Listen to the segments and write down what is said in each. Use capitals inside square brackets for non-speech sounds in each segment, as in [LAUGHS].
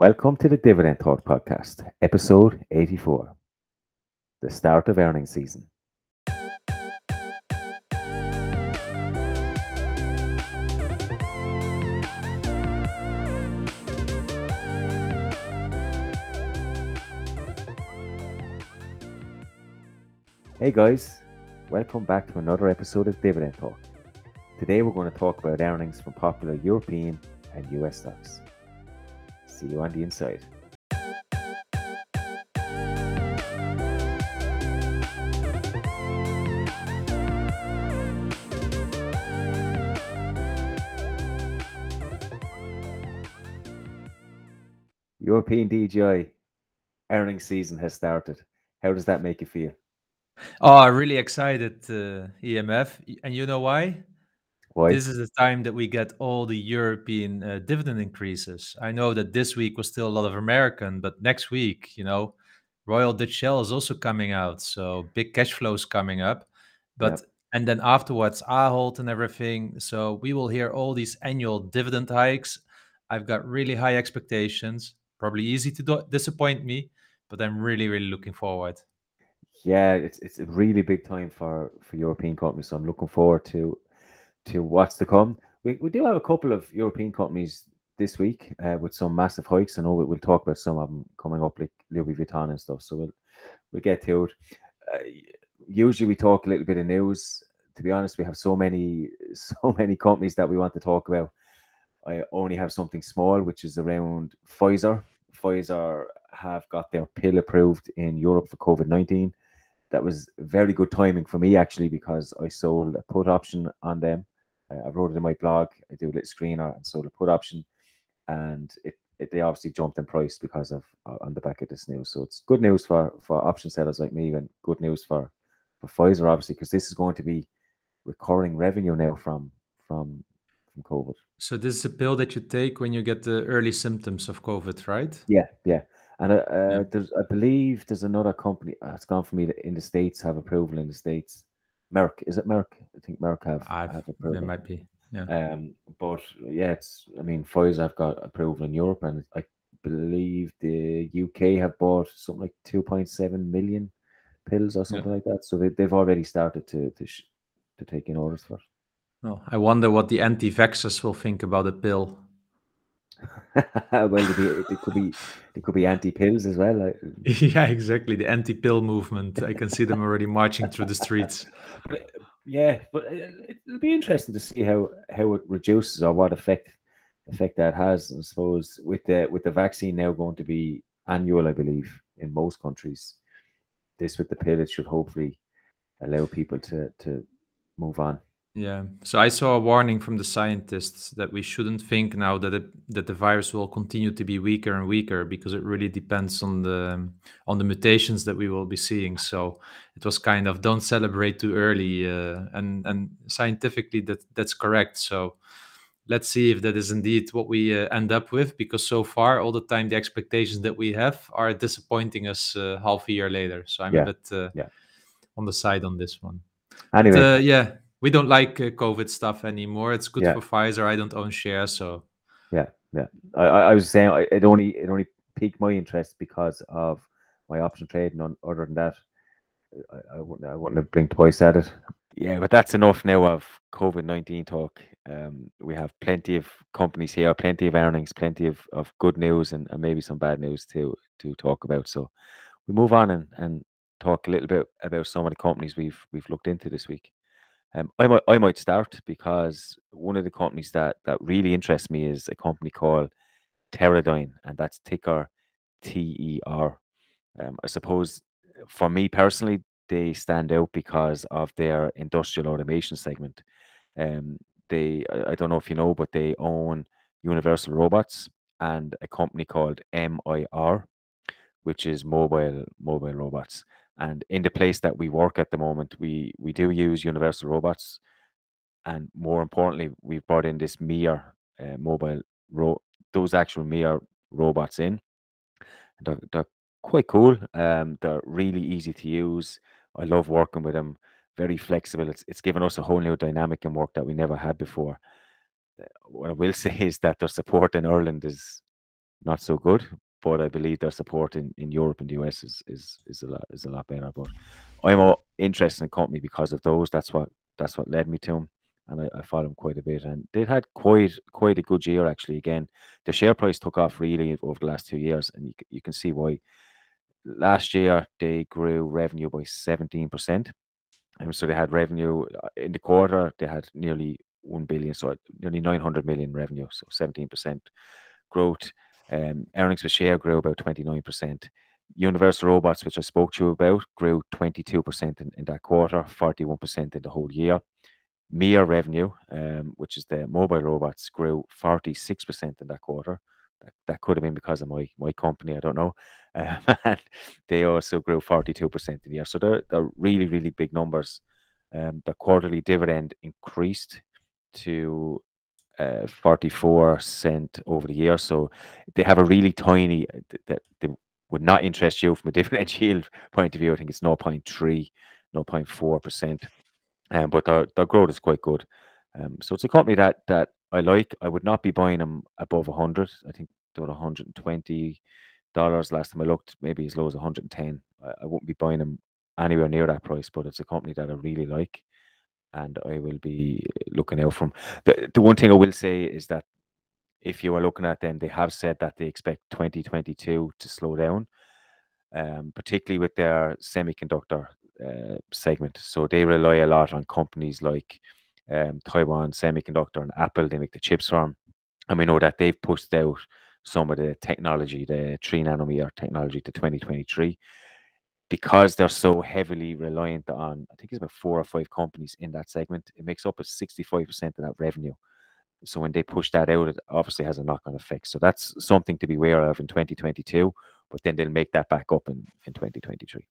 Welcome to the Dividend Talk podcast, episode 84, the start of earnings season. Hey guys, welcome back to another episode of Dividend Talk. Today we're going to talk about earnings from popular European and US stocks. See you on the inside. European DJI earnings season has started. How does that make you feel? Oh, really excited, uh, EMF. And you know why? Why? This is the time that we get all the European uh, dividend increases. I know that this week was still a lot of American, but next week, you know, Royal Dutch Shell is also coming out. So big cash flows coming up. But and then afterwards, Ahold and everything. So we will hear all these annual dividend hikes. I've got really high expectations. Probably easy to do- disappoint me, but I'm really, really looking forward. Yeah, it's it's a really big time for for European companies. So I'm looking forward to to what's to come. We we do have a couple of European companies this week uh, with some massive hikes. I know we, we'll talk about some of them coming up, like Louis Vuitton and stuff. So we'll we'll get to it. Uh, usually we talk a little bit of news. To be honest, we have so many [LAUGHS] so many companies that we want to talk about. I only have something small, which is around Pfizer. Pfizer have got their pill approved in Europe for COVID nineteen that was very good timing for me actually because I sold a put option on them. I wrote it in my blog. I do a little screener and sold a put option, and it, it they obviously jumped in price because of uh, on the back of this news. So it's good news for for option sellers like me, and good news for for Pfizer obviously because this is going to be recurring revenue now from from from COVID. So this is a pill that you take when you get the early symptoms of COVID, right? Yeah, yeah. And uh, Yeah. uh, there's, I believe there's another company. Uh, it's gone for me in the states have approval in the states. Merck, is it Merck? I think Merck have I've, have it might be. Yeah. Um, but yeah, it's. I mean, Pfizer have got approval in Europe, and I believe the UK have bought something like two point seven million pills or Yeah. something like that. So they, they've already started to to sh- to take in orders for. it. Oh, I wonder what the anti-vaxxers will think about the pill. [LAUGHS] well, they, be, they could be it could be anti pills as well. [LAUGHS] Yeah, exactly. The anti-pill movement. I can see them already marching through the streets. [LAUGHS] But, uh, yeah, but it- it'll be interesting to see how how it reduces or what effect effect that has. I suppose with the with the vaccine now going to be annual, I believe, in most countries. This with the pill, it should hopefully allow people to to move on. Yeah. So I saw a warning from the scientists that we shouldn't think now that it, that the virus will continue to be weaker and weaker because it really depends on the on the mutations that we will be seeing. So it was kind of don't celebrate too early, uh, and and scientifically that that's correct. So let's see if that is indeed what we uh, end up with because so far all the time the expectations that we have are disappointing us uh, half a year later. So I'm Yeah, a bit uh, yeah. on the side on this one. Anyway, But, uh, yeah, we don't like uh, COVID stuff anymore. It's good Yeah. for Pfizer. I don't own shares, so Yeah, yeah. I, I I was saying I- it only it only piqued my interest because of my option trade, and other than that, I, I wouldn't I wouldn't have blinked twice at it. Yeah, but that's enough now of COVID nineteen talk. Um, we have plenty of companies here, plenty of earnings, plenty of, of good news, and, and maybe some bad news to to talk about. So we move on and, and talk a little bit about some of the companies we've we've looked into this week. Um, I might I might start because one of the companies that that really interests me is a company called Teradyne, and that's ticker TER. Um, I suppose for me personally, they stand out because of their industrial automation segment. Um, they I, I don't know if you know, but they own Universal Robots and a company called MIR, which is mobile mobile robots. And in the place that we work at the moment, we we do use Universal Robots and more importantly, we've brought in this Mir uh, mobile ro- those actual Mir robots in. They're, they're quite cool. Um, they're really easy to use. I love working with them. Very flexible. It's it's given us a whole new dynamic in work that we never had before. Uh, What I will [LAUGHS] say is that their support in Ireland is not so good. But I believe their support in, in Europe and the US is is is a lot is a lot better. But I'm interested in company because of those. That's what that's what led me to them, and I, I follow them quite a bit. And they've had quite quite a good year actually. Again, the share price took off really over the last two years, and you, you can see why. Last year they grew revenue by seventeen percent, and so they had revenue uh, in the quarter. They had nearly one billion, so nearly nine hundred million revenue, so seventeen percent growth. Um, earnings per share grew about twenty nine percent. Universal Robots, which I spoke to you about, grew 22% in, in that quarter, 41% in the whole year. Mir revenue, um, which is the mobile robots, grew 46% in that quarter. That, that could have been because of my my company, I don't know. [LAUGHS] Um, and they also grew 42% in the year. So they're, they're really, really big numbers. Um, the quarterly dividend increased to uh, 44 cent over the year. So they have a really tiny, uh, that they would not interest you [LAUGHS] from a dividend yield point of view. I think it's 0.3, 0.4%. Um, but their, their growth is quite good. Um, so it's a company that that I like. I would not be buying them above 100. I think they were 120 dollars last time I looked, maybe as low as 110. I, I wouldn't be buying them anywhere near that price, but it's a company that I really like and I will be looking out from. The, the one thing I will say is that if you are looking at them, they have said that they expect 2022 to slow down, um, particularly with their semiconductor uh, segment. So they rely a lot on companies like um, Taiwan Semiconductor and Apple. They make the chips from, and we know that they've pushed out some of the technology, the three nanometer technology, to 2023 because they're so heavily reliant on, I think it's about four or five companies in that segment, it makes up a 65% of that revenue. So when they push that out, it obviously has a knock-on effect. So that's something to be aware of in 2022, but then they'll make that back up in, in 2023.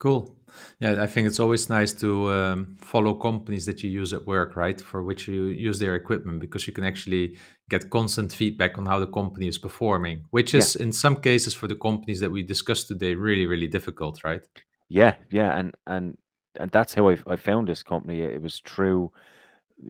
Cool. Yeah, I think it's always nice to um, follow companies that you use at work, right? For which you use their equipment because you can actually get constant feedback on how the company is performing, which Yeah. is in some cases for the companies that we discussed today really, really difficult, right? Yeah, yeah, and and and that's how I I found this company. It was through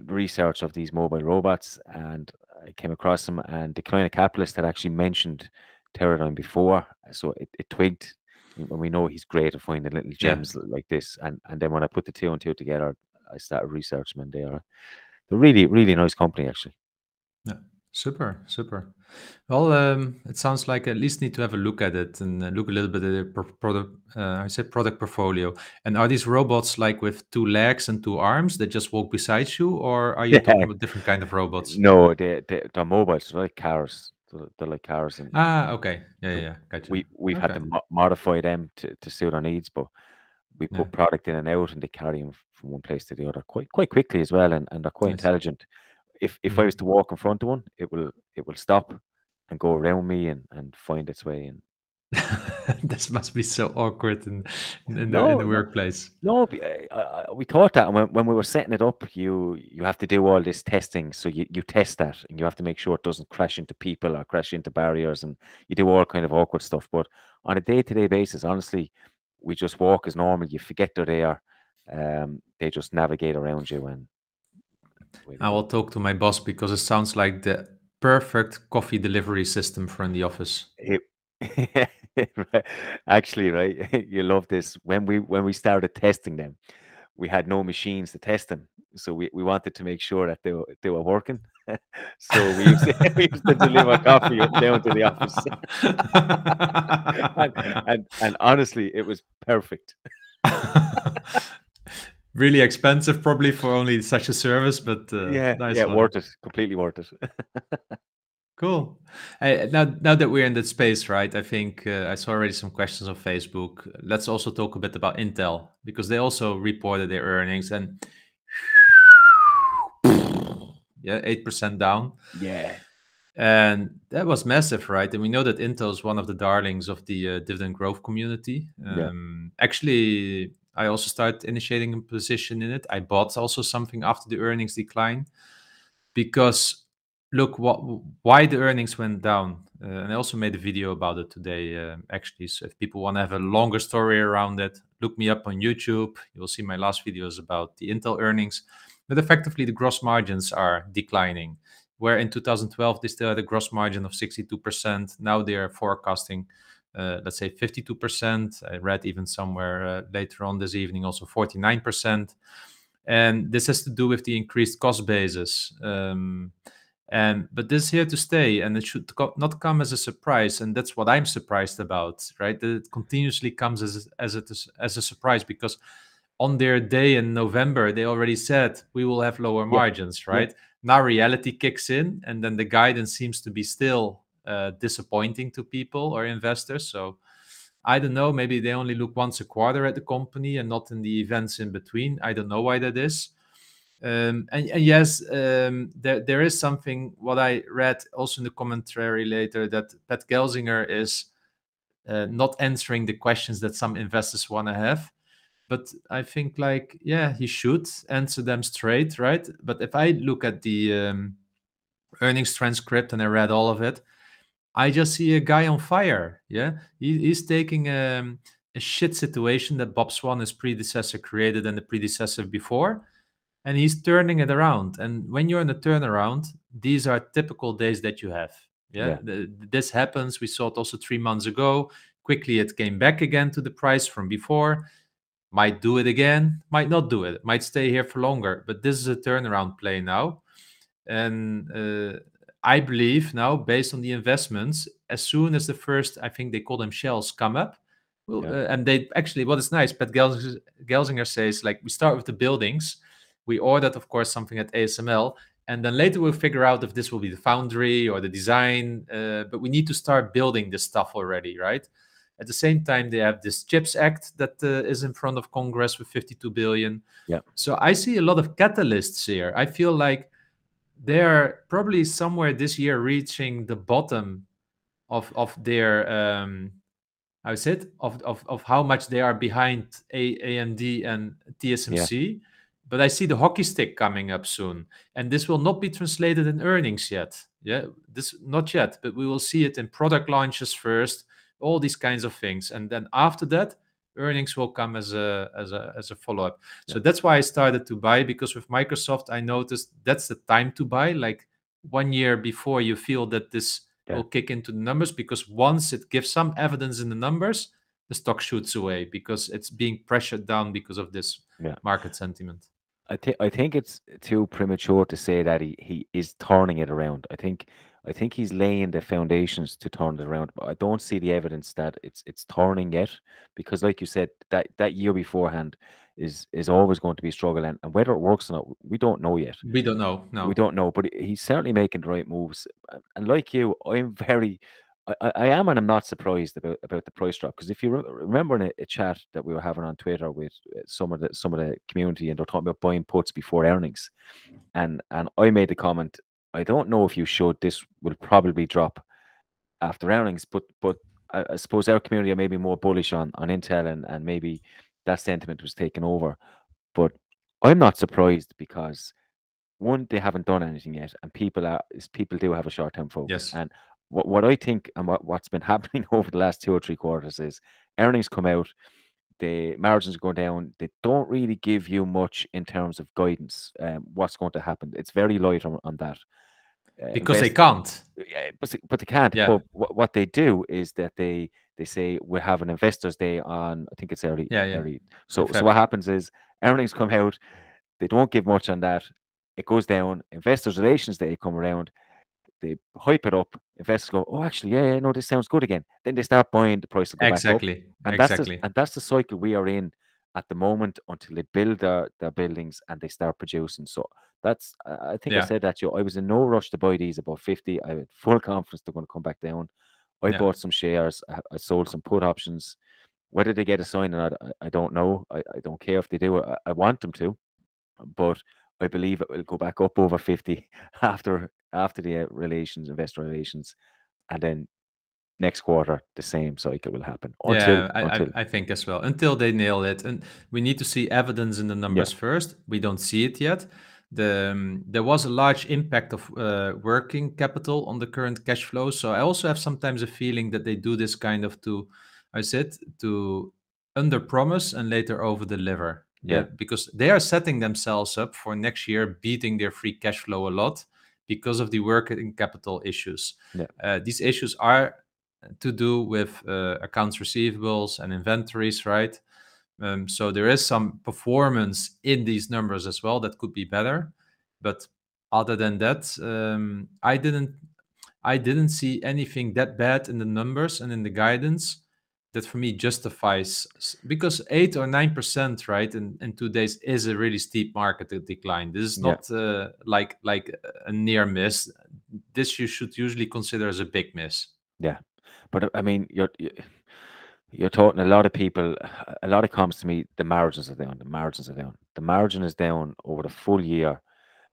research of these mobile robots, and I came across them. And the Decline of Capitalist had actually mentioned Teradyne before, so it, it twigged. And we know he's great at finding little gems li- like this. And and then when I put the two and two together, I started researching them. And they are they're really really nice company actually. Yeah, super, super. Well, um, it sounds like at least need to have a look at it and uh, look a little bit at the product. Uh, I said product portfolio. And are these robots like with two legs and two arms that just walk beside you, or are you Yeah. [LAUGHS] talking about different kind of robots? No, they they they're mobiles. Like cars. They're, they're like cars, and Ah, okay. Yeah, yeah, yeah. Gotcha. we we've had to Okay. mo- modify them to, to suit our needs, but we Yeah. put product in and out, and they carry them from one place to the other quite quite quickly as well, and, and they're quite Nice. intelligent. If if I Mhm. was to walk in front of one, it will it will stop and go around me and, and find its way in. [LAUGHS] this must be so awkward in in, in the, in the workplace. no. be- I, I, I- we thought that, when, when we were setting it up, you you have to do all this testing. So you, you test that, and you have to make sure it doesn't crash into people or crash into barriers, and you do all kind of awkward stuff. But on a day to day basis, honestly, we just walk as normal. You forget they're there. Um, they just navigate around you, and I will talk to my boss because it sounds like the perfect coffee delivery system for in the office. It, [LAUGHS] [LAUGHS] actually, right, [LAUGHS] you love this. When we when we started testing them, we had no machines to test them, so we, we wanted to make sure that they were, they were working. [LAUGHS] so we used, to, we used to deliver coffee down to the office, and, and and honestly, it was perfect. really expensive, probably for only such a service, but uh, yeah, nice yeah, one. worth it, completely worth it. Cool. Uh, now, now that we're in that space, right? I think uh, I saw already some questions on Facebook. Let's also talk a bit about Intel because they also reported their earnings and [LAUGHS] yeah, eight percent down, yeah, and that was massive, right? And we know that Intel is one of the darlings of the uh, dividend growth community. Yeah. Um, Actually, I also started initiating a position in it. I bought also something after the earnings decline because look what why the earnings went down uh, and i also made a video about it today uh, actually so if people want to have a longer story around it look me up on youtube you'll see my last videos about the intel earnings but effectively the gross margins are declining where in 2012 they still had a gross margin of 62%. Now they are forecasting, uh, let's say 52%. I read even somewhere uh, later on this evening also 49%. And this has to do with the increased cost basis. Um, and but this is here to stay, and it should co- not come as a surprise. And that's what I'm surprised about, right? That it continuously comes as as it is, as a surprise because on their day in November they already said we will have lower Yeah. margins, right? Now reality kicks in, and then the guidance seems to be still uh, disappointing to people or investors. So I don't know. Maybe they only look once a quarter at the company and not in the events in between. I don't know why that is. Um, and, and yes, um, there there is something. What I read also in the commentary later that Pat Gelsinger is uh, not answering the questions that some investors want to have. But I think like yeah, he should answer them straight, right? But if I look at the um, earnings transcript and I read all of it, I just see a guy on fire. Yeah, he, he's taking um, a shit situation that Bob Swan, his predecessor, created and the predecessor before, and he's turning it around. And when you're in a turnaround, these are typical days that you have. Yeah, Yeah. The- this happens. We saw it also three months ago. Quickly, it came back again to the price from before. Might do it again, might not do it, might stay here for longer. But this is a turnaround play now. And uh, I believe now, based on the investments, as soon as the first, I think they call them shells, come up, well, Yeah. uh, and they actually, what is nice, Pat Gelsinger, Gelsinger says, like, we start with the buildings. We ordered, of course, something at ASML, and then later we'll figure out if this will be the foundry or the design. Uh, but we need to start building this stuff already, right? At the same time, they have this CHIPS Act that uh, is in front of Congress with 52 billion. Yeah. So I see a lot of catalysts here. I feel like they're probably somewhere this year reaching the bottom of of their um how is it of of, of how much they are behind A- AMD and TSMC. But I see the hockey stick coming up soon, and this will not be translated in earnings yet. Yeah, this not yet, but we will see it in product launches first, all these kinds of things, and then after that, earnings will come as a as a as a follow up. So that's why I started to buy because with Microsoft, I noticed that's the time to buy, like one year before you feel that this Yeah. will kick into the numbers. Because once it gives some evidence in the numbers, the stock shoots away because it's being pressured down because of this Yeah. market sentiment. I think I think it's too premature to say that he, he is turning it around. I think I think he's laying the foundations to turn it around, but I don't see the evidence that it's it's turning yet. Because like you said, that that year beforehand is is always going to be a struggle, and, and whether it works or not, we don't know yet. We don't know. No. We don't know, but he's certainly making the right moves. And- And like you, I'm very, I, I am, and I'm not surprised about about the price drop. Because if you re- remember in a, a chat that we were having on Twitter with uh, some of the some of the community, and they're talking about buying puts before earnings, and and I made the comment, I don't know if you should. This will probably drop after earnings, but but I, I suppose our community are maybe more bullish on on Intel, and and maybe that sentiment was taken over. But I'm not surprised because one, they haven't done anything yet, and people are people do have a short term focus. Yes. And what what I think and what, what's been [LAUGHS] happening over the last two or three quarters is earnings come out, the margins go down. They don't really give you much in terms of guidance. Um, what's going to happen? It's very light on, on that. Uh, because they can't. yeah, but, but they can't. Yeah. But what, what they do is that they they say we have an investors day on. I think it's early. Yeah, yeah. early. So so what happens is earnings come out. They don't give much on that. It goes down. Investors relations day come around. They hype it up. Investors go, oh, actually, yeah, yeah, no, this sounds good again. Then they start buying. The price go back up. Exactly. And that's exactly. the, and that's the cycle we are in at the moment until they build their, their buildings and they start producing. So that's I think I said that you. I was in no rush to buy these above 50. I had full [LAUGHS] confidence they're going to come back down. I Yeah. bought some shares. I, I sold some put options. Whether they get a sign or not, I, I don't know. I, I don't care if they do. I, I want them to, but I believe it will go back up over 50 [LAUGHS] after after the uh, relations, investor relations, and then next quarter the same cycle will happen until yeah, I, until I, I think as well. Until they nail it, and we need to see evidence in the numbers first. We don't see it yet. The um, there was a large impact of uh, working capital on the current cash flow. So I also have sometimes a feeling that they do this kind of to, I said to under promise and later over deliver. Yeah. because they are setting themselves up for next year, beating their free cash flow a lot because of the working capital issues. Yeah. Uh, these issues are to do with uh, accounts receivables and inventories, right? Um, so there is some performance in these numbers as well that could be better, but other than that, um, I didn't I didn't see anything that bad in the numbers and in the guidance that for me justifies because eight or nine percent right in, in two days is a really steep market decline. This is Yeah. not uh, like like a near miss. This you should usually consider as a big miss. Yeah, but uh, I mean, you're you're talking a lot of people. A lot of comes to me. The margins are down. The margins are down. The margin is down over the full year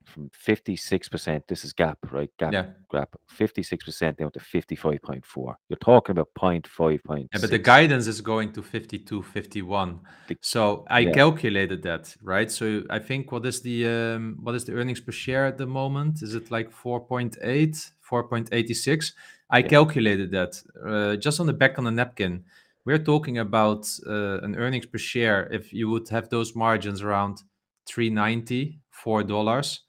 from fifty six percent. This is GAAP, right? GAAP, Yeah. GAAP. Fifty six percent down to fifty five point four. You're talking about point five point. Yeah, but the guidance is going to 52, 51. The- So I yeah. calculated that, right? So I think what is the um, what is the earnings per share at the moment? Is it like 4.8, 4.86? I Yeah. calculated that uh, just on the back on the napkin. We're talking about uh, an earnings per share if you would have those margins around 390, four dollars.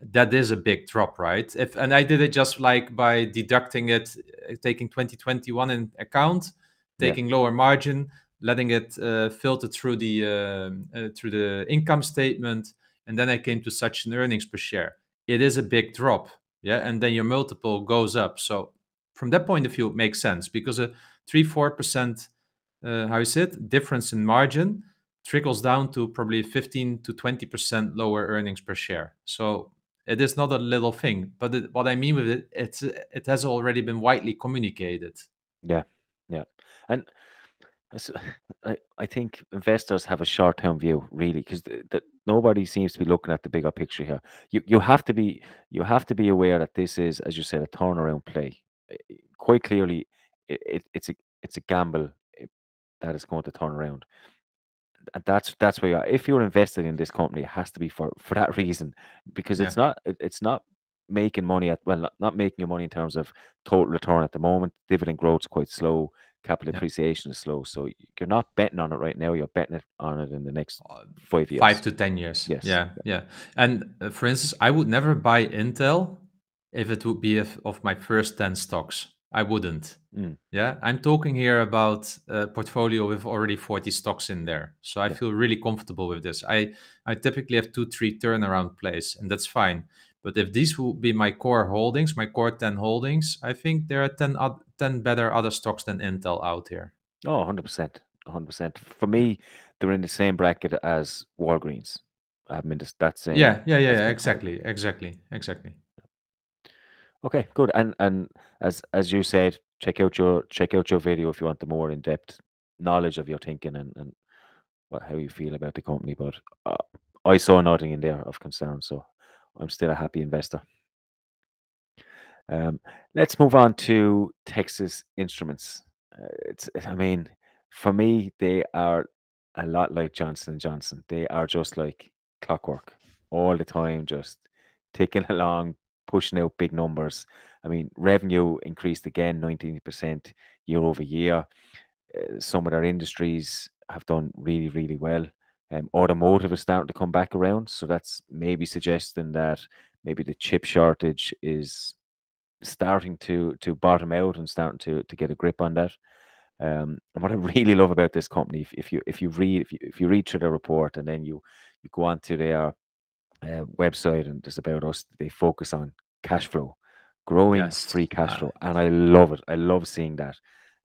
That is a big drop, right? If and I did it just like by deducting it, uh, taking 2021 in account, Yeah. taking lower margin, letting it uh, filter through the um, uh, through the income statement, and then I came to such an earnings per share. It is a big drop, yeah, and then your multiple goes up. So from that point of view, it makes sense because a three four percent, uh, how is it, difference in margin trickles down to probably 15 to 20 percent lower earnings per share. So it is not a little thing, but it, what I mean with it, it's it has already been widely communicated. Yeah, yeah, and it's- I I think investors have a short term view, really, because nobody seems to be looking at the bigger picture here. You you have to be you have to be aware that this is, as you said, a turnaround play. Quite clearly, it, it, it's a it's a gamble eh, that is going to turn around. And that's that's where you are. If you're invested in this company, it has to be for for that reason, because Yeah. it's not it's not making money at well not, not making your money in terms of total return at the moment. Dividend growth is quite slow. Capital Yeah. appreciation is slow. So you're not betting on it right now. You're betting it on it in the next Uh, five years. Five to ten years. Yes. Yeah, yeah. And uh, for instance, I would never buy Intel if it would be of, of my first ten stocks. I wouldn't. Mm. Yeah, I'm talking here about a portfolio with already 40 stocks in there. So I Yeah. feel really comfortable with this. I I typically have two, three turnaround plays, and that's fine. But if these will be my core holdings, my core 10 holdings, I think there are 10, oth- 10 better other stocks than Intel out here. Oh, 100%. 100%. For me, they're in the same bracket as Walgreens. I mean, that's same. Yeah, yeah, yeah, yeah, exactly, exactly, exactly. Okay, good. And and as as you said, check out your check out your video if you want the more in depth knowledge of your thinking and and what how you feel about the company. But uh, I saw nothing in there of concern, so I'm still a happy investor. Um, let's move on to Texas Instruments. Uh, it's [LAUGHS] I mean, for me, they are a lot like Johnson and Johnson. They are just like clockwork all the time, just ticking [LAUGHS] along, pushing out big numbers. I mean, revenue increased again 19% year over year. Uh, some of their industries have done really, really well. Um, automotive is starting to come back around, so that's maybe suggesting that maybe the chip shortage is starting to to bottom out and starting to to get a grip on that. Um, and what I [LAUGHS] really love about this company, if, if you if you read if you if you read through the report and then you you go onto their uh, website and just about us, they focus on cash flow, growing Yes, free cash uh, flow, and I love it. I love seeing that.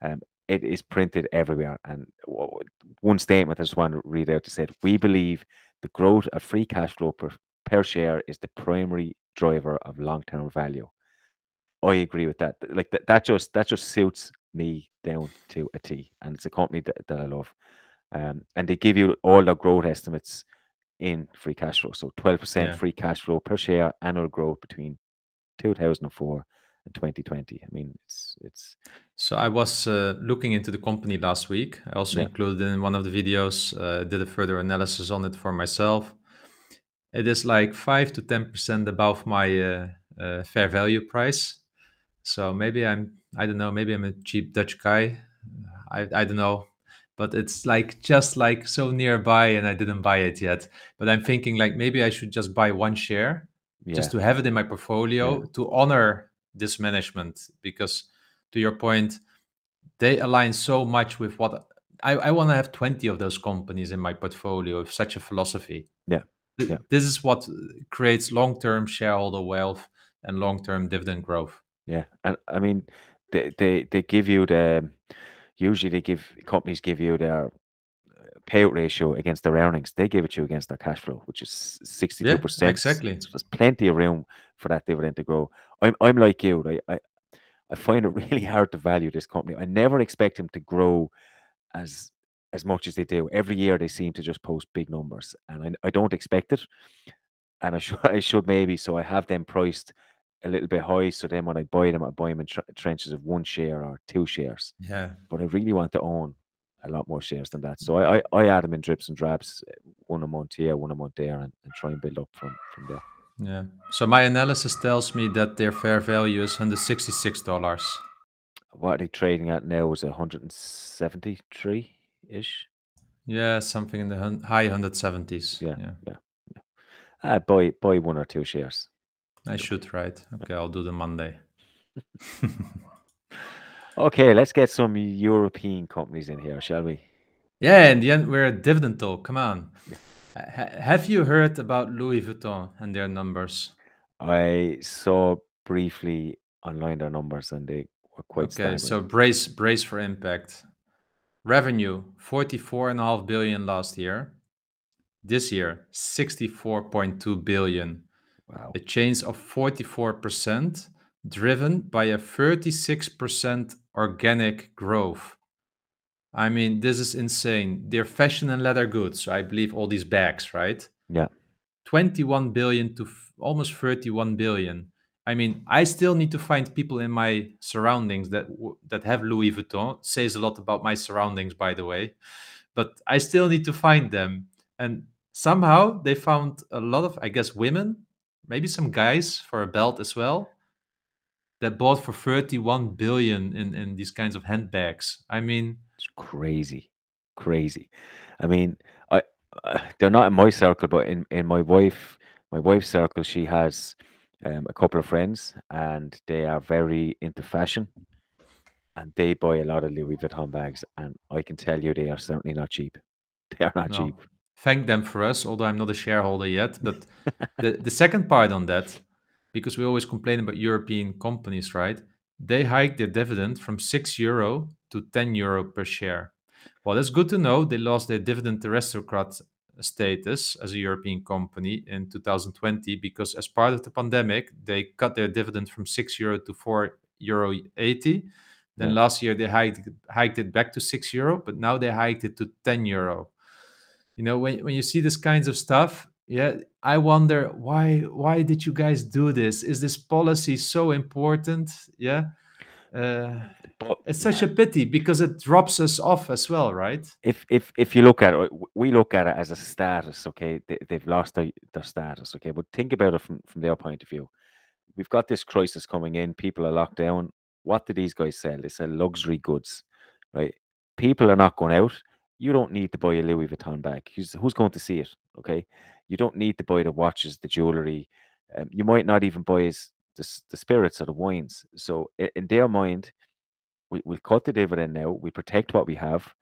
Um, it is printed everywhere, and one statement I just want to read out. It said, "We believe the growth of free cash flow per per share is the primary driver of long term value." I agree with that. Like that, that just that just suits me down to a T, and it's a company that, that I love. Um, and they give you all the growth estimates in free cash flow. So twelve percent Yeah. free cash flow per share annual growth between two thousand and four and twenty twenty. I mean, it's it's So I was uh, looking into the company last week. I also Yeah. included in one of the videos, uh, did a further analysis on it for myself. It is like five to ten percent above my uh, uh, fair value price. So maybe I'm, I don't know, maybe I'm a cheap Dutch guy. I, I don't know, but it's like just like so nearby, and I didn't buy it yet. But I'm thinking like maybe I should just buy one share just Yeah. to have it in my portfolio to honor this management because to your point they align so much with what i, I want to have 20 of those companies in my portfolio with such a philosophy Yeah, Th- yeah. this is what creates long-term shareholder wealth and long-term dividend growth Yeah, and I mean, they they they give you the usually they give companies give you their uh, payout ratio against their earnings. They give it to you against their cash flow, which is sixty-two yeah percent. exactly There's plenty of room for that dividend to grow. I'm I'm like you. right? I I find it [LAUGHS] really hard to value this company. I never expect them to grow as as much as they do. Every year they seem to just post big numbers, and I I don't expect it. And I [LAUGHS] should I should maybe so I have them priced a little bit high. So then when I buy them, I buy them in tr- trenches of one share or two shares. yeah But I really want to own a lot more shares than that. So I I, I add them in drips and drabs, uh, one a month here, one a month there, and, and try and build up from from there. yeah so my analysis tells me that their fair value is 166 dollars What are they trading at now? Is 173 ish? yeah something in the hun- high 170s Yeah, yeah yeah. Uh, buy buy one or two shares. I should right okay i'll do the monday [LAUGHS] Okay, let's get some European companies in here, shall we? Yeah, in the end, we're a dividend talk. Come on. Ha- have you heard about Louis Vuitton and their numbers? I saw briefly online their numbers and they were quite Okay, staggering. so brace brace for impact. Revenue 44 and a half billion last year. This year 64.2 billion. Wow. A change of 44% driven by a 36% organic growth. I mean, this is insane. They're fashion and leather goods. I believe all these bags, right? Yeah. 21 billion to f- almost 31 billion. I mean, I still need to find people in my surroundings that w- that have Louis Vuitton. Says a lot about my surroundings, by the way. But I still need to find them. And somehow they found a lot of, I guess, women, maybe some guys for a belt as well, that bought for 31 billion in, in these kinds of handbags. I mean, It's crazy, crazy. I mean, I uh, they're not in my circle, but in in my wife my wife's circle, she has um, a couple of friends, and they are very into fashion, and they buy a lot of Louis Vuitton bags, and I can tell you they are certainly not cheap. They are not no, cheap. Thank them for us, although I'm not a shareholder yet. But the, the second part on that, because we always complain about European companies, right? They hiked their dividend from 6 euro to 10 euro per share. Well, that's good to know. They lost their dividend aristocrat status as a European company in 2020 because as part of the pandemic, they cut their dividend from 6 euro to 4 euro 80. Then Yeah. last year they hiked, hiked it back to 6 euro, but now they hiked it to 10 euro you know when, when you see this kinds of stuff yeah i wonder why why did you guys do this is this policy so important yeah uh, it's such a pity because it drops us off as well right if if if you look at it, we look at it as a status. Okay, they, they've lost their, their status. Okay, but think about it from from their point of view. We've got this crisis coming in. People are locked down. What do these guys sell? They sell luxury goods, right? People are not going out. You don't need to buy a Louis Vuitton bag. Who's, who's going to see it? Okay, you don't need to buy the watches, the jewelry. Um, you might not even buy s- the, the spirits or the wines. So in their mind, we, we'll cut the dividend now. We protect what we have,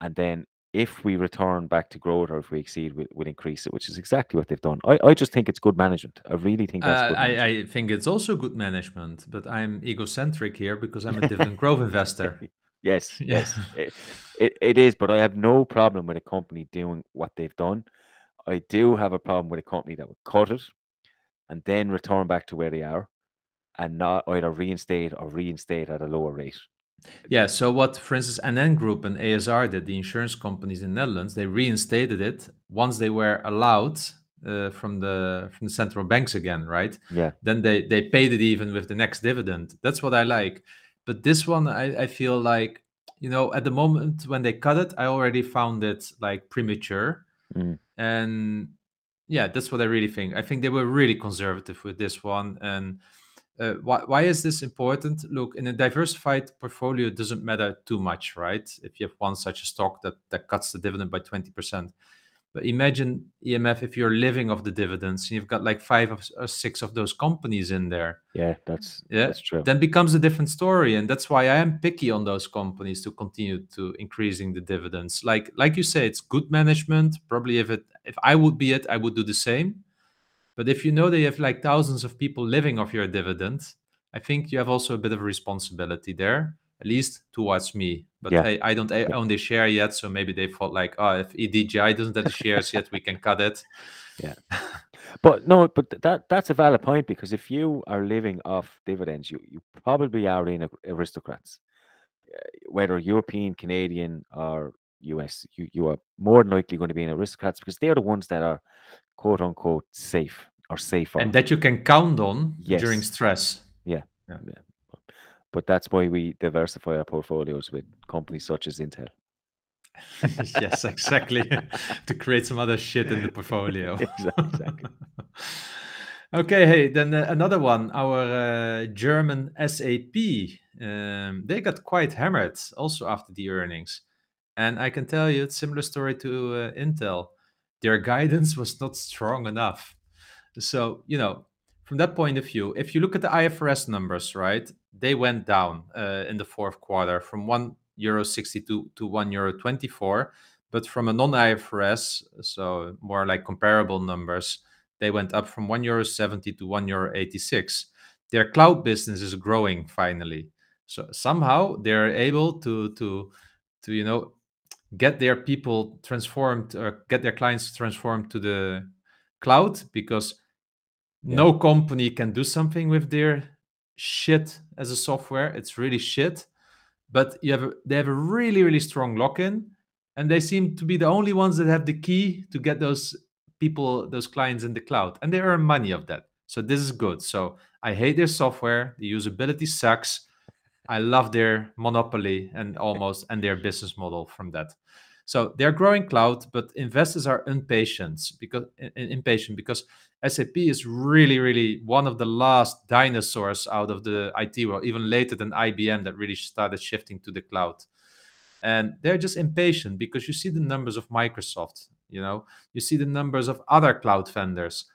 and then if we return back to growth or if we exceed, we'll, we'll increase it, which is exactly what they've done. I, I just think it's good management. I really think that's uh. I, I think it's also good management but i'm egocentric here because i'm a dividend [LAUGHS] growth investor [LAUGHS] Yes, [LAUGHS] Yeah. yes, it, it, it is. But I have no problem with a company doing what they've done. I do have a problem with a company that would cut it and then return back to where they are and not either reinstate or reinstate at a lower rate. Yeah. So what, for instance, NN Group and ASR did, the insurance companies in Netherlands, they reinstated it once they were allowed uh, from the from the central banks again, right? Yeah, Then they they paid it even with the next dividend. That's what I like. But this one, I, I feel like you know at the moment when they cut it, I already found it like premature, Mm. and yeah, that's what I really think. I think they were really conservative with this one, and uh, why, why is this important? Look, in a diversified portfolio, it doesn't matter too much, right? If you have one such a stock that, that cuts the dividend by 20%. But imagine EMF if you're living off the dividends and you've got like five or six of those companies in there. Yeah, that's Yeah, that's true. then becomes a different story and that's why i am picky on those companies to continue to increasing the dividends like like you say it's good management probably if it if i would be it i would do the same but if you know that you have like thousands of people living off your dividend i think you have also a bit of a responsibility there at least towards me but Yeah. hey i don't own the share yet so maybe they thought like oh if edgi doesn't have the shares yet we can cut it Yeah, [LAUGHS] But no, but that that's a valid point because if you are living off dividends, you, you probably are in aristocrats, uh, whether European, Canadian, or US. You you are more than likely going to be in aristocrats because they're the ones that are quote unquote safe or safer. and that you can count on during Yes. stress but that's why we diversify our portfolios with companies such as Intel. [LAUGHS] yes, exactly. [LAUGHS] to create some other shit in the portfolio. [LAUGHS] Exactly. okay, hey, then uh, another one. Our uh, German SAP, um, they got quite hammered also after the earnings, and I can tell you, it's similar story to uh, Intel. Their guidance was not strong enough. So you know, from that point of view, if you look at the IFRS numbers, right, they went down uh, in the fourth quarter from one euro 62 to one euro 24 but from a non-ifrs so more like comparable numbers they went up from one euro 70 to one euro 86 their cloud business is growing finally. So somehow they're able to to to you know get their people transformed or get their clients transformed to the cloud because Yeah. no company can do something with their shit as a software. It's really shit. But you have a, they have a really really strong lock-in and they seem to be the only ones that have the key to get those people those clients in the cloud and they earn money of that. So this is good. So i hate their software. The usability sucks. I love their monopoly and almost and their business model from that. So they're growing cloud but investors are impatient because impatient because SAP is really, really one of the last dinosaurs out of the IT world, even later than IBM that really started shifting to the cloud. And they're just impatient because you see the numbers of Microsoft, you know, you see the numbers of other cloud vendors.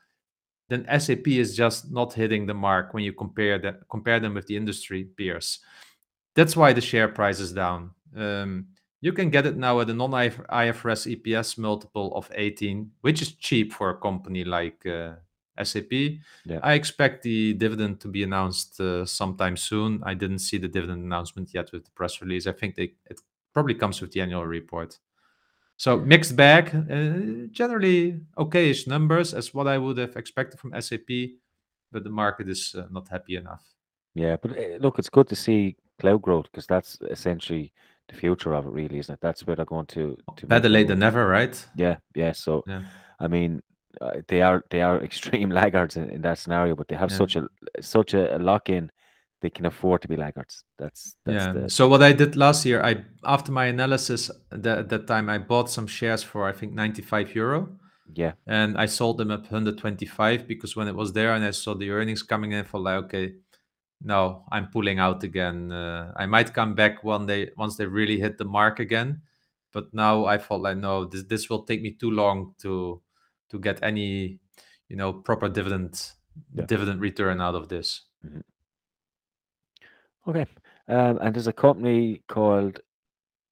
Then SAP is just not hitting the mark when you compare that compare them with the industry peers. That's why the share price is down. Um, you can get it now at a non-IFRS EPS multiple of 18, which is cheap for a company like uh, SAP. Yeah. I expect the dividend to be announced uh, sometime soon. I didn't see the dividend announcement yet with the press release. I think they, it probably comes with the annual report. So mixed bag, uh, generally okayish numbers as what I would have expected from SAP, but the market is uh, not happy enough. Yeah, but look, it's good to see cloud growth because that's essentially the future of it, really, isn't it? That's where they're going to to Better late than never, right? Yeah, yeah. So Yeah. I mean, uh, they are they are [LAUGHS] extreme laggards in, in that scenario, but they have Yeah. such a such a, a lock in. They can afford to be laggards. That's that's yeah. the So what I did last year, I after my analysis that that time I bought some shares for I think 95 euro. yeah and I sold them at 125 because when it was there and I saw the earnings coming in, for like, okay, no, I'm pulling out again. Uh, I might come back one day once they really hit the mark again, but now I felt like no, this this will take me too long to to get any, you know, proper dividend Yeah. dividend return out of this. okay. Um, and there's a company called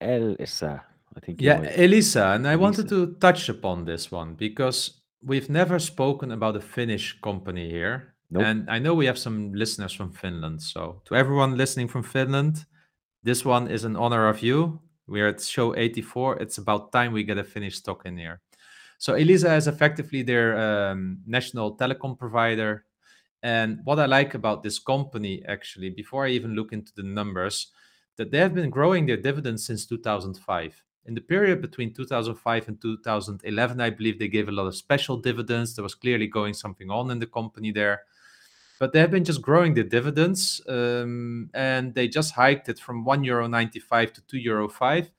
Elisa. I think. Yeah, might- Elisa, and I wanted to touch upon this one because we've never spoken about a Finnish company here. Nope. And I know we have some listeners from Finland. So, to everyone listening from Finland, this one is in honor of you. We're at show 84. It's about time we get a Finnish stock in here. So, Elisa is effectively their um, national telecom provider. And what I like about this company, actually, before I even look into the numbers, that they have been growing their dividends since 2005. In the period between 2005 and 2011, I believe they gave a lot of special dividends. There was clearly going something on in the company there. But they have been just growing the dividends, um, and they just hiked it from one euro ninety-five to two euro five.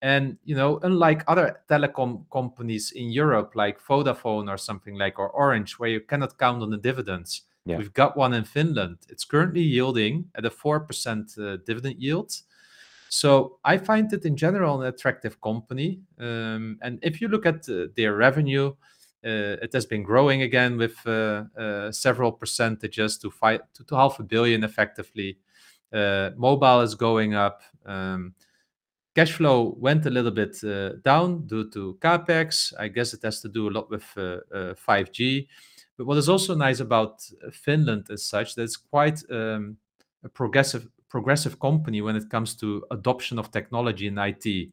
And you know, unlike other telecom companies in Europe, like Vodafone or something like or Orange, where you cannot count on the dividends, Yeah. we've got one in Finland. It's currently yielding at a four percent uh, dividend yield. So I find it in general an attractive company. Um, and if you look at uh, their revenue, it has been growing again with uh, uh, several percentages to five to, to half a billion effectively. Uh, mobile is going up. Um, cash flow went a little bit uh, down due to capex. I guess it has to do a lot with uh, 5G. But what is also nice about Finland as such, that it's quite um, a progressive progressive company when it comes to adoption of technology in IT.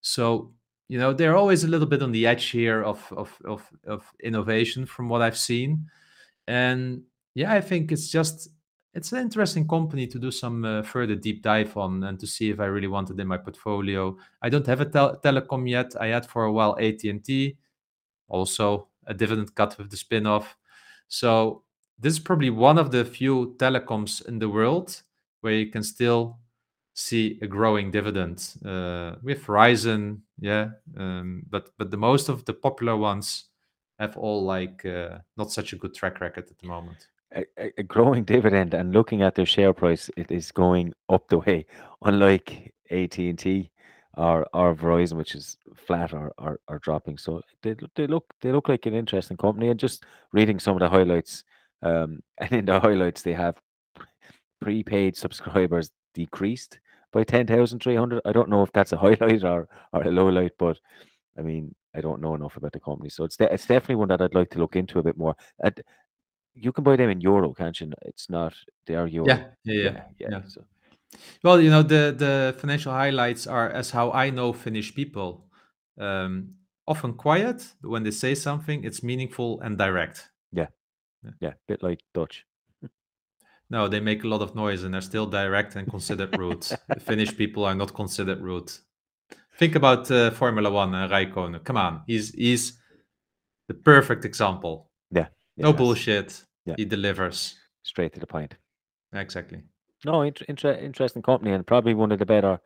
So you know they're always a little bit on the edge here of of of, of innovation from what I've seen, and yeah, I think it's just it's an interesting company to do some uh, further deep dive on and to see if I really want it in my portfolio. I don't have a tel- telecom yet. I had for a while AT and T, also a dividend cut with the spin-off. So this is probably one of the few telecoms in the world where you can still see a growing dividend. Uh, with Verizon, yeah, um, but but the most of the popular ones have all like uh, not such a good track record at the moment. A, a- growing dividend and looking at their share price, it is going up the way. [LAUGHS] Unlike AT and T or or Verizon, which is flat or, or, or dropping. So they they look they look like an interesting company. And just reading some of the highlights, um, [LAUGHS] and in the highlights they have prepaid subscribers decreased by ten thousand three hundred. I don't know if that's a highlight or or a low light, but I mean I don't know enough about the company, so it's de- it's definitely one that I'd like to look into a bit more. And you can buy them in euro, can't you? It's not they are euro. Yeah, yeah, yeah. yeah. yeah. So Well, you know, the the financial highlights are as how I know Finnish people. Um, often quiet, but when they say something, it's meaningful and direct. Yeah. Yeah, bit like Dutch. No, they make a lot of noise and they're still direct and considered rude. Finnish people are not considered rude. Think about uh, Formula One and Raikkonen. Come on, he's he's the perfect example. Yeah, No bullshit. yeah. He delivers. Straight to the point. Exactly. No, inter- inter- interesting company and probably one of the better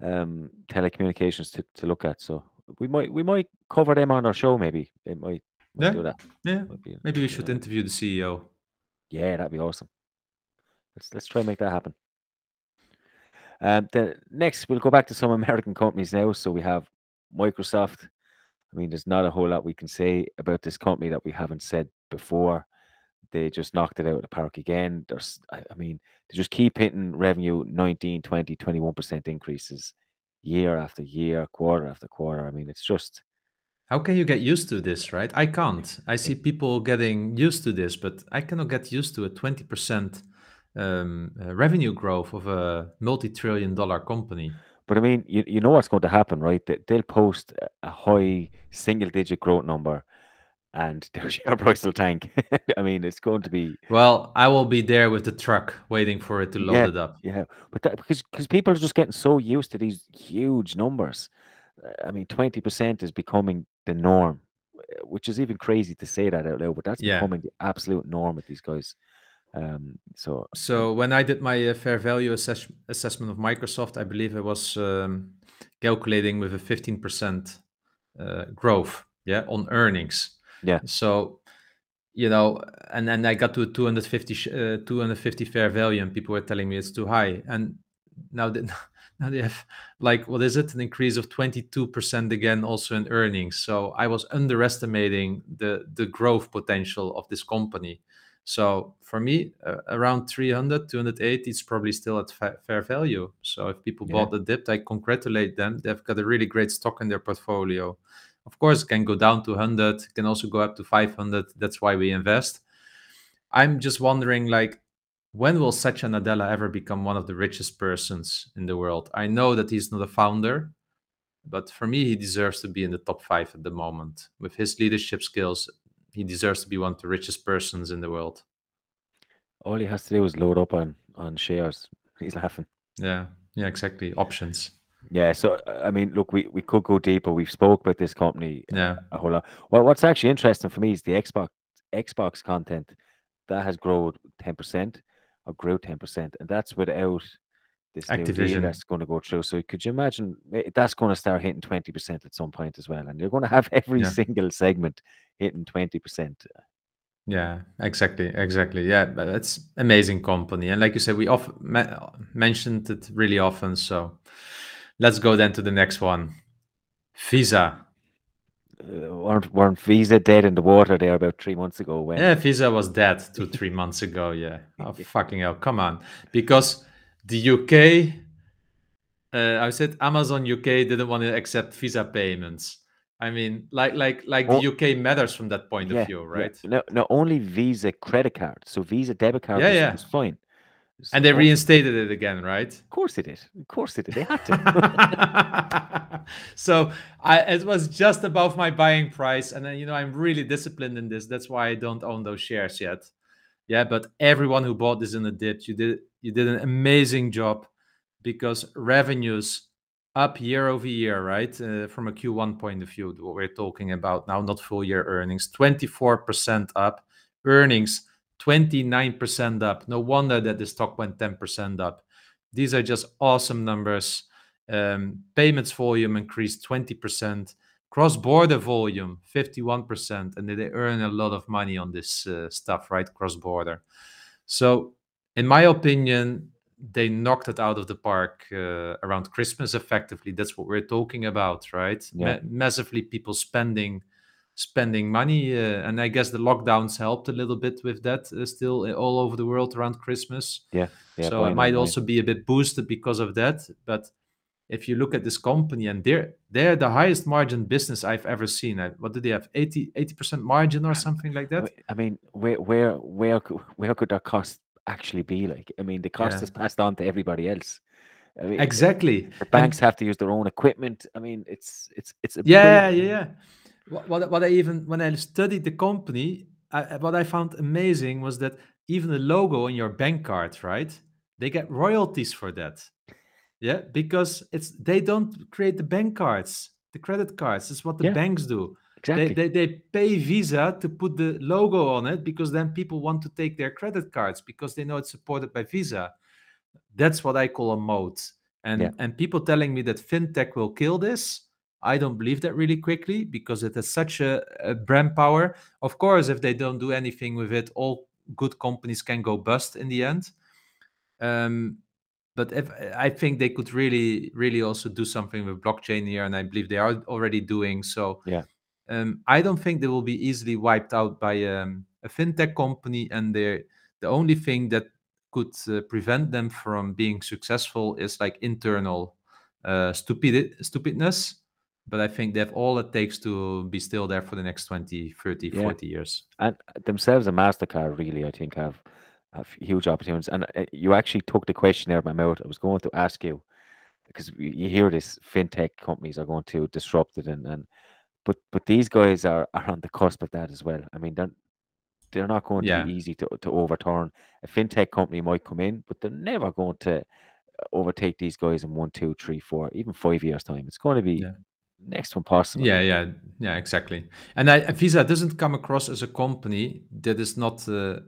um, telecommunications to, to look at. So we might we might cover them on our show. Maybe it might, might Yeah. do that. Yeah. Be, Maybe we should know, interview the CEO. Yeah, that'd be awesome. Let's let's try and make that happen. Um, the next we'll go back to some [LAUGHS] American companies now. So we have Microsoft. I mean, there's not a whole lot we can say about this company that we haven't said before. They just knocked it out of the park again. There's, I, I mean, they just keep hitting revenue 19, 20, 21% increases year after year, quarter after quarter. I mean, it's just How can you get used to this, right? I can't. I see people getting used to this, but I cannot get used to a 20% um, uh, revenue growth of a multi trillion dollar company. But I mean, you, you know what's going to happen, right? They, they'll post a- high single digit growth number and their share price will tank. [LAUGHS] I mean, it's going to be, Well, I will be there with the truck waiting for it to load Yeah. it up. yeah, but that, because because people are just getting so used to these huge numbers. I mean, 20% is becoming the norm, which is even crazy to say that out loud, but that's Yeah. becoming the absolute norm with these guys. Um, so So when I did my uh, fair value assess- assessment of Microsoft, I believe I was um, calculating with a 15% uh, growth, yeah, on earnings. Yeah. So, you know, and then I got to 250, sh- uh, 250 fair value, and people were telling me it's too high. And now they, [LAUGHS] now they have like what is it? An increase of 22% again, also in earnings. So I was underestimating the the growth potential of this company. So for me, uh, around 300, 280 is probably still at fa- fair value. So if people Yeah. bought the dip, I congratulate them. They've got a really great stock in their portfolio. Of course, it can go down to 100, it can also go up to 500. That's why we invest. I'm just wondering, like, when will Satya Nadella ever become one of the richest persons in the world? I know that he's not a founder, but for me, he deserves to be in the top five at the moment. With his leadership skills, he deserves to be one of the richest persons in the world. all he has to do is load up on on shares. He's laughing. Yeah, yeah, exactly. Options. Yeah. So I mean, look, we, we could go deeper. We've spoke about this company Yeah, a whole lot. Well, what's actually interesting for me is the Xbox Xbox content that has grown ten percent or grew ten percent, and that's without this new deal Activision. that's going to go through. So could you imagine eh, that's going to start hitting twenty percent at some point as well, and you're going to have [LAUGHS] every Yeah. single segment hitting twenty percent. yeah, exactly, exactly. Yeah, but it's amazing company, and like you said, we often me- mentioned it really often. So Let's go then to the next one. Visa. Uh, weren't weren't Visa dead in the water there about three months ago? When Yeah, Visa was dead two, three months ago. Yeah. [LAUGHS] Oh, fucking hell. Come on. Because the UK, uh, I said Amazon UK didn't want to accept Visa payments. I mean, like, like, like Oh, the UK matters from that point yeah, of view, yeah. right? No, no, only Visa credit card. So Visa debit card Yeah, was, yeah. was fine. And they reinstated it again, right? Of course they did. Of course they did. They had to. [LAUGHS] so I, it was just above my buying price, and then you know I'm really disciplined in this. That's why I don't own those shares yet. Yeah, but everyone who bought this in the dip, you did you did an amazing job because revenues up year over year, right? Uh, from a Q1 point of view, what we're talking about now, not full year earnings, 24% up, earnings 29% up. No wonder that the stock went 10% up. These are just awesome numbers. Um, payments volume increased 20%, cross border volume 51%, and they earn a lot of money on this uh, stuff, right? Cross border. So, in my opinion, they knocked it out of the park uh, around Christmas effectively. That's what we're talking about, right? Yeah. Ma- massively people spending spending money uh, and i guess the lockdowns helped a little bit with that uh, still uh, all over the world around christmas Yeah, yeah so it might also be a bit boosted because of that but if you look at this company and they're they're the highest margin business i've ever seen what do they have 80 80% margin or something like that I mean, where where where could, where could that cost actually be? Like, I mean, the cost Yeah. is passed on to everybody else. I mean, exactly The And- banks have to use their own equipment. I mean, it's it's it's a yeah yeah yeah what, what, i even when i studied the company I- what i found amazing was that even the logo on your bank card right they get royalties for that yeah because it's they don't create the bank cards the credit cards it's what the Yeah, banks do. Exactly. they, they, they pay visa to put the logo on it because then people want to take their credit cards because they know it's supported by visa. That's what i call a moat. And Yeah. and people telling me that fintech will kill this i don't believe that really quickly because it has such a, a brand power. Of course if they don't do anything with it all good companies can go bust in the end. Um, but if i think they could really really also do something with blockchain here and i believe they are already doing so Yeah. um, i don't think they will be easily wiped out by um, a fintech company and they the only thing that could uh, prevent them from being successful is like internal uh, stupid stupidness but i think they have all it takes to be still there for the next 20 30 Yeah. 40 years and themselves and Mastercard really, I think, have have huge opportunities. And uh, you actually took the question out of my mouth. I was going to ask you because you hear this fintech companies are going to disrupt it, and and but but these guys are [LAUGHS] are on the cusp of that as well. I mean, they're they're not going to be easy to to overturn. A fintech company might come in, but they're never going to overtake these guys in one, two, three, four, even five years time. It's going to be Yeah. next to impossible. Yeah, yeah, yeah, exactly. And I, Visa doesn't come across as a company that is not uh,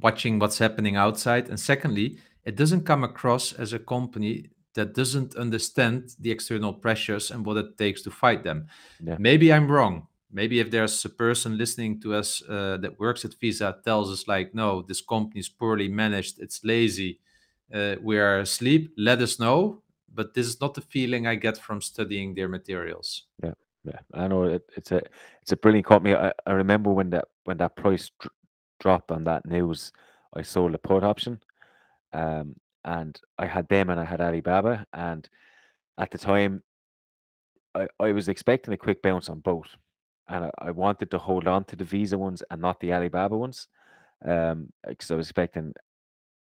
watching what's happening outside. And secondly, it doesn't come across as a company that doesn't understand the external pressures and what it takes to fight them. Yeah. Maybe I'm wrong. Maybe if there's a person listening to us uh, that works at Visa tells us like, no, this company is poorly managed, it's lazy, uh, we are asleep. Let us know. But this is not the feeling I get from studying their materials. Yeah, yeah, I know it, it's a it's a brilliant company. I, I remember when that when that price dr- dropped on that news, I sold a put option, um, and I had them and I had Alibaba, and at the time, I, I was expecting a quick bounce on both, and I, I wanted to hold on to the Visa ones and not the Alibaba ones, um, because I was expecting.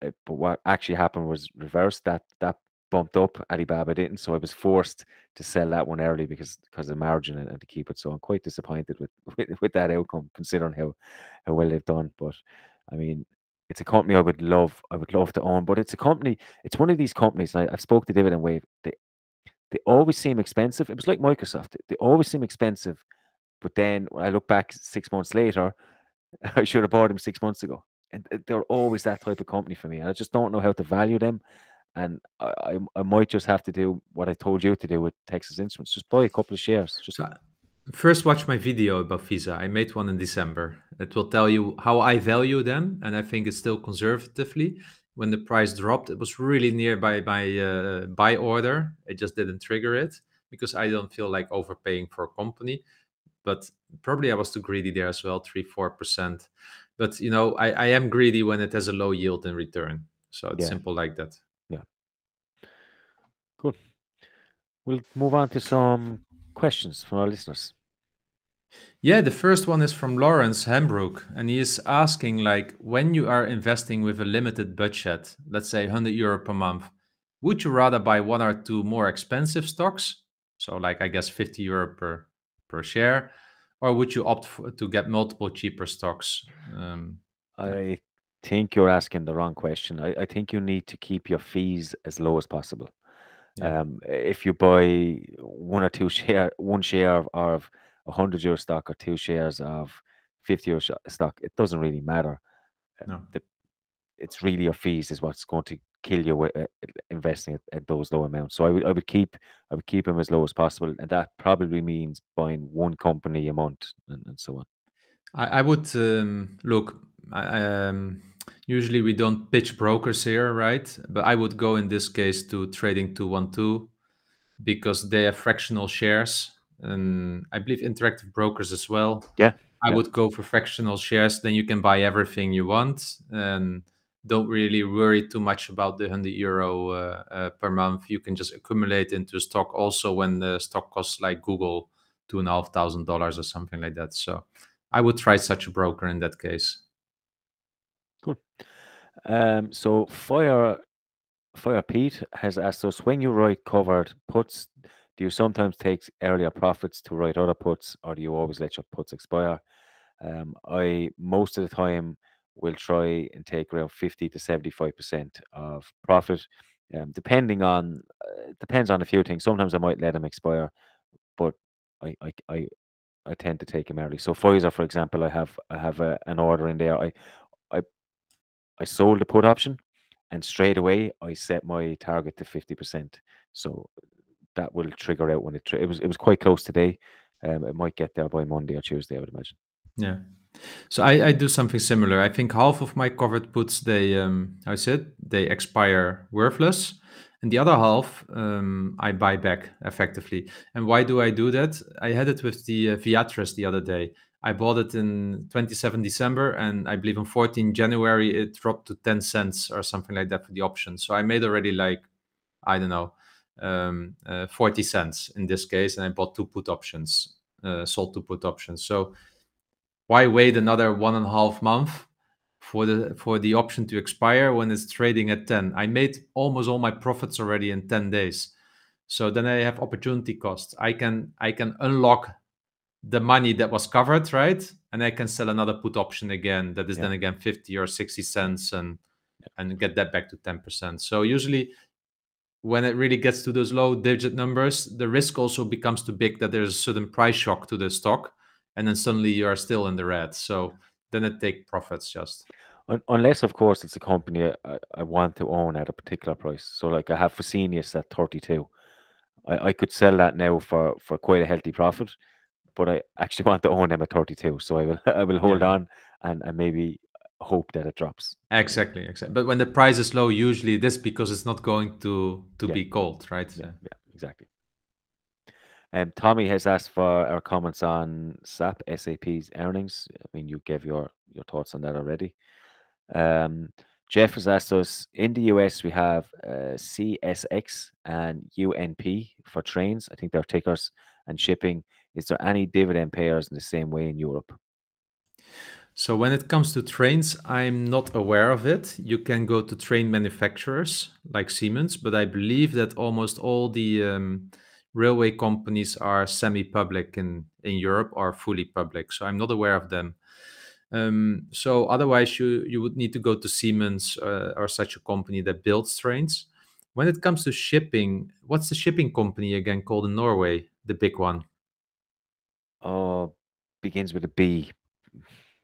It, but what actually happened was reverse That that bumped up. Alibaba didn't, so I was forced to sell that one early because because of the margin and, and to keep it. So I'm quite disappointed with, [LAUGHS] with with that outcome, considering how how well they've done. But I mean, it's a company I would love. I would love to own, but it's a company. It's one of these companies. I, I've spoke to Dividend Wave. They they always seem expensive. It was like Microsoft. They, always seem expensive, but then when I look back six months later, [LAUGHS] I should have bought them six months ago. And they're always that type of company for me. And I just don't know how to value them. And I, I, I might just have to do what I told you to do with Texas Instruments. Just buy a couple of shares. Just So, First, watch my video about Visa. I made one in December. It will tell you how I value them, and I think it's still conservatively. when the price dropped, it was really near by my uh, buy order. It just didn't trigger it because I don't feel like overpaying for a company. But probably I was too greedy there as well, three, four percent. But you know, I, I am greedy when it has a low yield in return. So it's Yeah. simple like that. Good. We'll move on to some questions from our listeners. Yeah, the first one is from Lawrence Hembrook, and he is asking like, when you are investing with a limited budget, let's say 100 euro per month, would you rather buy one or two more expensive stocks, so like I guess 50 euro per per share, or would you opt for, to get multiple cheaper stocks? Um, I think you're asking the wrong question. I, I think you need to keep your fees as low as possible. Yeah. Um, if you buy one or two share, one share of, of a hundred euro stock or two shares of fifty euro stock, it doesn't really matter. Uh, No. The, it's really your fees is what's going to kill you with uh, investing at, at those low amounts. So I would I would keep I would keep them as low as possible, and that probably means buying one company a month and, and so on. I, I would um, look. I, um, usually we don't pitch brokers here, right? But I would go in this case to Trading Two One Two because they have fractional shares, and I believe Interactive Brokers as well. Yeah, I yeah. would go for fractional shares. Then you can buy everything you want, and don't really worry too much about the hundred euro uh, uh, per month. You can just accumulate into stock. Also, when the stock costs like Google two and a half thousand dollars or something like that. So I would try such a broker in that case. Um, so Fire Fire Pete has asked us when you write covered puts, do you sometimes take earlier profits to write other puts, or do you always let your puts expire? Um, I most of the time will try and take around fifty to seventy-five percent of profit, um, depending on uh, depends on a few things. Sometimes I might let them expire, but I I I, I tend to take them early. So Pfizer, for example, I have I have a, an order in there. I I I sold the put option, and straight away I set my target to fifty percent. So that will trigger out when it. Tri- it was it was quite close today. Um, it might get there by Monday or Tuesday, I would imagine. Yeah. So I, I do something similar. I think half of my covered puts they um is it they expire worthless, and the other half um I buy back effectively. And why do I do that? I had it with the uh, Viatris the other day. I bought it in 27 December, and I believe on 14 January it dropped to 10 cents or something like that for the option. So I made already like I don't know um, uh, 40 cents in this case, and I bought two put options, uh, sold two put options. So why wait another one and a half month for the for the option to expire when it's trading at 10 i made almost all my profits already in 10 days so then i have opportunity cost i can i can unlock the money that was covered right and i can sell another put option again that is Yeah. then again 50 or 60 cents and and get that back to 10% so usually when it really gets to those low digit numbers the risk also becomes too big that there's a sudden price shock to the stock and then suddenly you are still in the red so then it take profits just unless, of course, it's a company I, I- want to own at a particular price. So, like I have Fresenius at thirty-two. I, I could sell that now for for quite a healthy profit, but I actually want to own them at thirty-two. So I will [LAUGHS] I will hold Yeah. on and, and maybe hope that it drops. exactly exactly but when the price is low usually this because it's not going to to Yeah. be cold right Yeah, yeah, exactly. Um, Tommy has asked for our comments on SAP SAP's earnings. I mean, you gave your your thoughts on that already. Um, Jeff has asked us in the US we have uh, CSX and UNP for trains. I think they're tickers and shipping. Is there any dividend payers in the same way in Europe? So when it comes to trains, I'm not aware of it. You can go to train manufacturers like Siemens, but I believe that almost all the um, railway companies are semi-public in in Europe or fully public. So I'm not aware of them. Um, so otherwise, you you would need to go to Siemens uh, or such a company that builds trains. When it comes to shipping, what's the shipping company again called in Norway? The big one. Oh, begins with a B.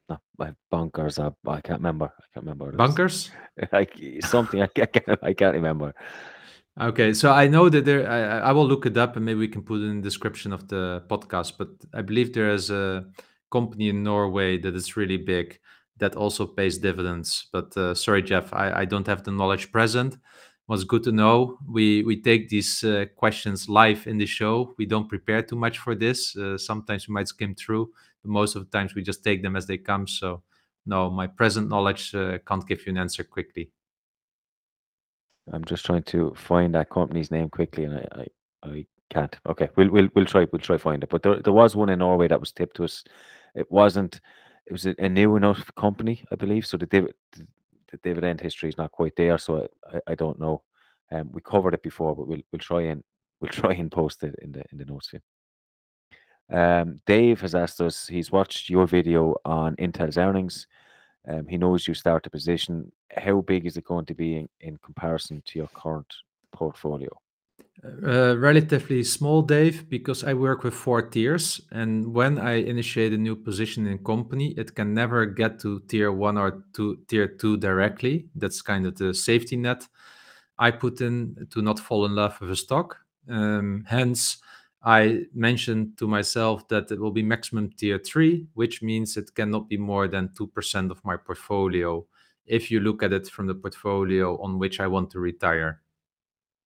No, my bunkers. I, I can't remember. I can't remember. what it is. Bunkers. [LAUGHS] like something [LAUGHS] I can't, I can't remember. Okay, so I know that there. I, I- I will look it up and maybe we can put it in the description of the podcast. But I believe there is a company in Norway that is really big that also pays dividends. But uh, sorry, Jeff, I, I don't have the knowledge present. Was good to know. We we take these uh, questions live in the show. We don't prepare too much for this. Uh, sometimes we might skim through, but most of the times we just take them as they come. So no, my present knowledge uh, can't give you an answer quickly. I'm just trying to find that company's name quickly, and I, I, I can't. Okay, we'll we'll we'll try we'll try to find it. But there there was one in Norway that was tipped to us. It wasn't. It was a, new enough company, I believe. So the div- the dividend history is not quite there. So I, I, don't know. Um, we covered it before, but we'll we'll try and [LAUGHS] we'll try and post it in the in the notes here. Um, Dave has asked us. He's watched your video on Intel's earnings. Um, he knows you start a position. How big is it going to be in, in comparison to your current portfolio? Uh, relatively small, Dave, because I work with four tiers, and when I initiate a new position in company, it can never get to tier one or two, tier two directly. That's kind of the safety net I put in to not fall in love with a stock. Um, hence, I mentioned to myself that it will be maximum tier three, which means it cannot be more than 2% of my portfolio if you look at it from the portfolio on which I want to retire.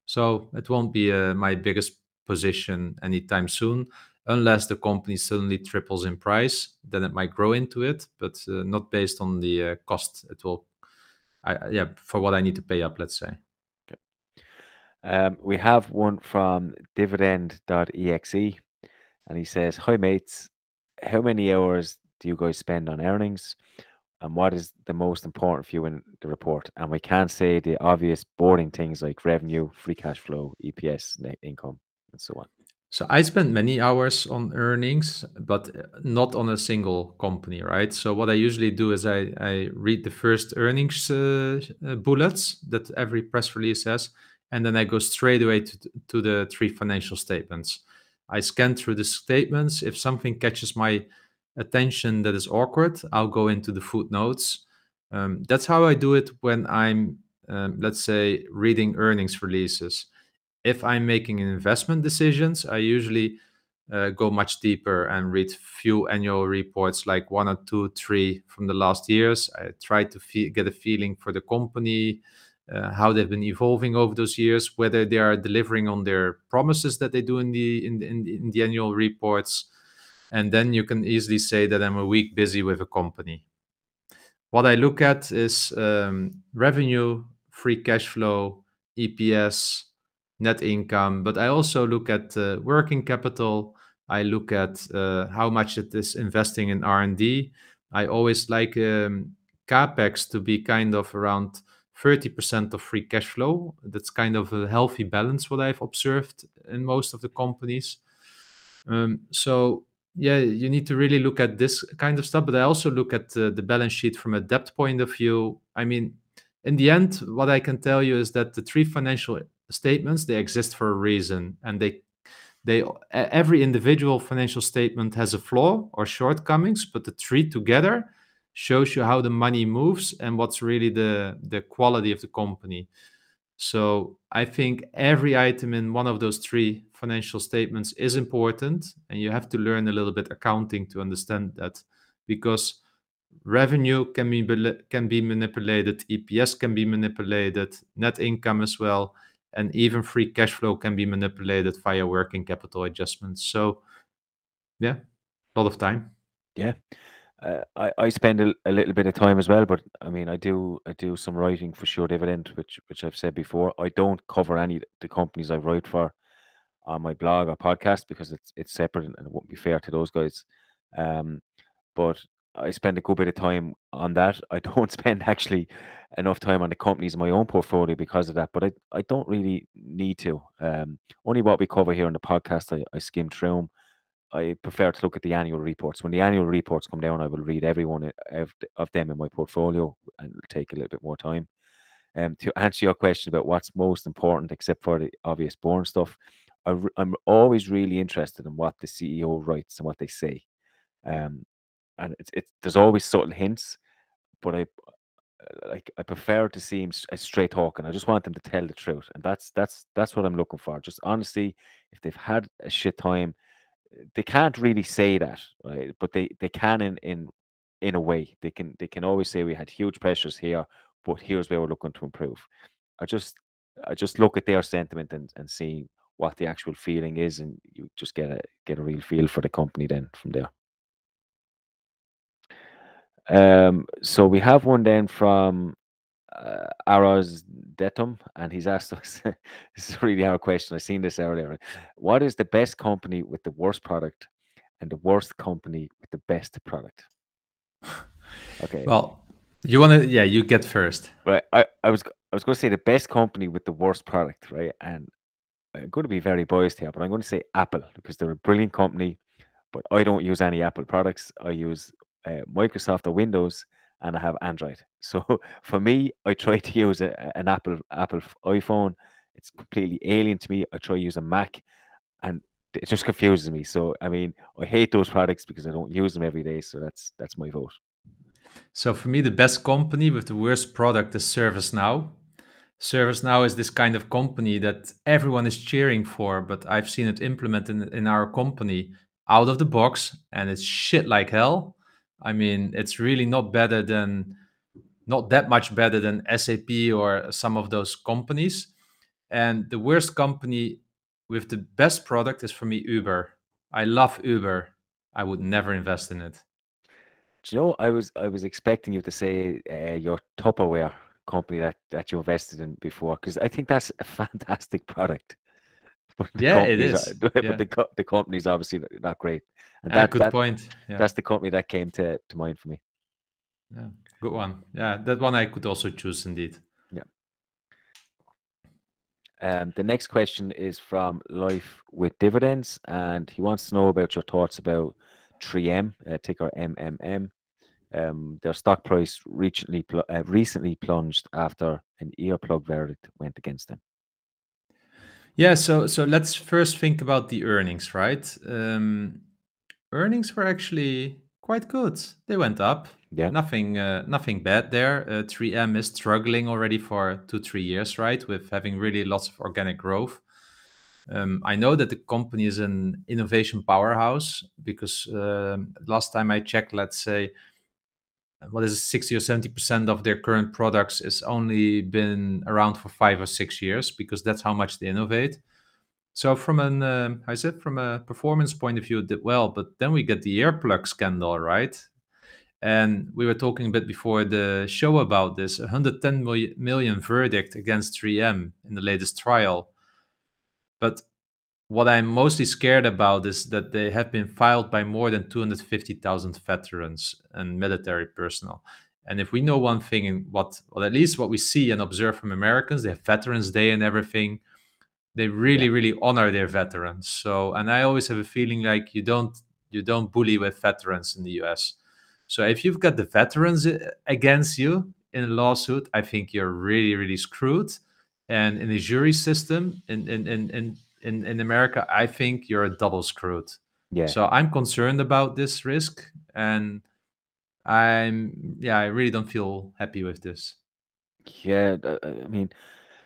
So it won't be uh, my biggest position anytime soon, unless the company suddenly triples in price. Then it might grow into it, but uh, not based on the uh, cost. It will, yeah, for what I need to pay up. Let's say. Um, we have one from dividend.exe, and he says, Hi, mates. How many hours do you guys spend on earnings? And what is the most important for you in the report? And we can't say the obvious boring things like revenue, free cash flow, EPS, net income, and so on. So I spend many hours on earnings, but uh, not on a single company, right? So what I usually do is I, I read the first earnings uh, uh, bullets that every press release has, and then I go straight away to, to the three financial statements. I scan through the statements. If something catches my attention that is awkward, I'll go into the footnotes. Um, that's how I do it when I'm, um, let's say, reading earnings releases. If I'm making investment decisions, I usually uh, go much deeper and read few annual reports, like one or two, three from the last years. I try to fe- get a feeling for the company, uh, how they've been evolving over those years, whether they are delivering on their promises that they do in the in the, in the, in the annual reports, and then you can easily say that I'm a week busy with a company. What I look at is um, revenue, free cash flow, EPS, net income, but I also look at uh, working capital. I look at uh, how much it is investing in R&D. I always like um, capex to be kind of around 30% of free cash flow. That's kind of a healthy balance, what I've observed in most of the companies. Um, so, yeah, you need to really look at this kind of stuff. But I also look at uh, the balance sheet from a debt point of view. I mean, in the end, what I can tell you is that the three financial statements they exist for a reason, and they they every individual financial statement has a flaw or shortcomings, but the three together shows you how the money moves and what's really the the quality of the company so i think every item in one of those three financial statements is important and you have to learn a little bit accounting to understand that because revenue can be can be manipulated eps can be manipulated net income as well and even free cash flow can be manipulated via working capital adjustments. So yeah a lot of time. Yeah uh, I, I spend a, a, little bit of time as well, but I mean, I do I do some writing for Sure Dividend, which which I've said before. I don't cover any the companies I write for on my blog or podcast because it's it's separate and it won't be fair to those guys. Um, but I spend a good bit of time on that. I [LAUGHS] don't spend actually enough time on the companies in my own portfolio because of that, but I, I don't really need to. Um, only what we cover here on the podcast, I, I skim through them. I prefer to look at the annual reports. When the annual reports come down, I will read every one of, them in my portfolio and it'll take a little bit more time. Um, to answer your question about what's most important, except for the obvious boring stuff, I, am always really interested in what the CEO writes and what they say. Um, and it's, it's there's always subtle hints, but I uh, like I prefer to see him straight talking. I just want them to tell the truth, and that's that's that's what I'm looking for. Just honesty. If they've had a shit time, they can't really say that, right? But they they can in in in a way. They can they can always say we had huge pressures here, but here's where we're looking to improve. I just I just look at their sentiment and, and see what the actual feeling is, and you just get a get a real feel for the company then from there. Um, so we have one then from uh, Aras Detum, and he's asked us [LAUGHS] this is a really hard question. I've seen this earlier. What is the best company with the worst product and the worst company with the best product? Okay. [LAUGHS] Well, you want to, yeah, you get first. Right. I, I was I was going to say the best company with the worst product, right? And I'm going to be very biased here, but I'm going to say Apple because they're a brilliant company. But I don't use any Apple products. I use uh, Microsoft or Windows, and I have Android. [LAUGHS] So for me, I try to use a, an Apple Apple iPhone. It's completely alien to me. I try to use a Mac, and it just confuses me. So I mean, I hate those products because I don't use them every day. So that's that's my vote. So for me, the best company with the worst product is ServiceNow. ServiceNow is this kind of company that everyone is cheering for, but I've seen it implemented in, in our company out of the box, and it's shit like hell. I mean, it's really not better than, not that much better than SAP or some of those companies. And the worst company with the best product is for me Uber. I love Uber. I would never invest in it. Do you know? I was I was expecting you to say uh, your Tupperware company that that you invested in before because I think that's a [LAUGHS] fantastic product. But yeah, it is. Are, [LAUGHS] but yeah. the co- the company's obviously not great. And that, good that, point. Yeah. That's the company that came to, to mind for me. Yeah, good one. Yeah, that one I could also choose indeed. Yeah. Um, the next question is from Life with Dividends, and he wants to know about your thoughts about 3M, uh, ticker MMM. Um, their stock price recently pl- uh, recently plunged after an earplug verdict went against them. Yeah, so so let's first think about the earnings, right? Um, earnings were actually quite good. They went up. Yeah. Nothing, uh, nothing bad there. Uh, 3M is struggling already for two, three years, right, with having really lots of organic growth. Um, I know that the company is an innovation powerhouse because uh, last time I checked, let's say, what is it, 60 or 70% of their current products is only been around for five or six years because that's how much they innovate. So from an, uh, I said, from a performance point of view, it did well, but then we get the earplug scandal, right? And we were talking a bit before the show about this 110 million, million verdict against 3M in the latest trial. But what I'm mostly scared about is that they have been filed by more than 250,000 veterans and military personnel. And if we know one thing, in what, well, at least what we see and observe from Americans, they have Veterans Day and everything. They really, yeah. really honor their veterans. So, and I always have a feeling like you don't, you don't bully with veterans in the U.S. So if you've got the veterans uh, against you in a lawsuit, I think you're really, really screwed. And in the jury system in in in in in, in America, I think you're a double screwed. Yeah. So I'm concerned about this risk, and I'm yeah, I really don't feel happy with this. Yeah, I mean,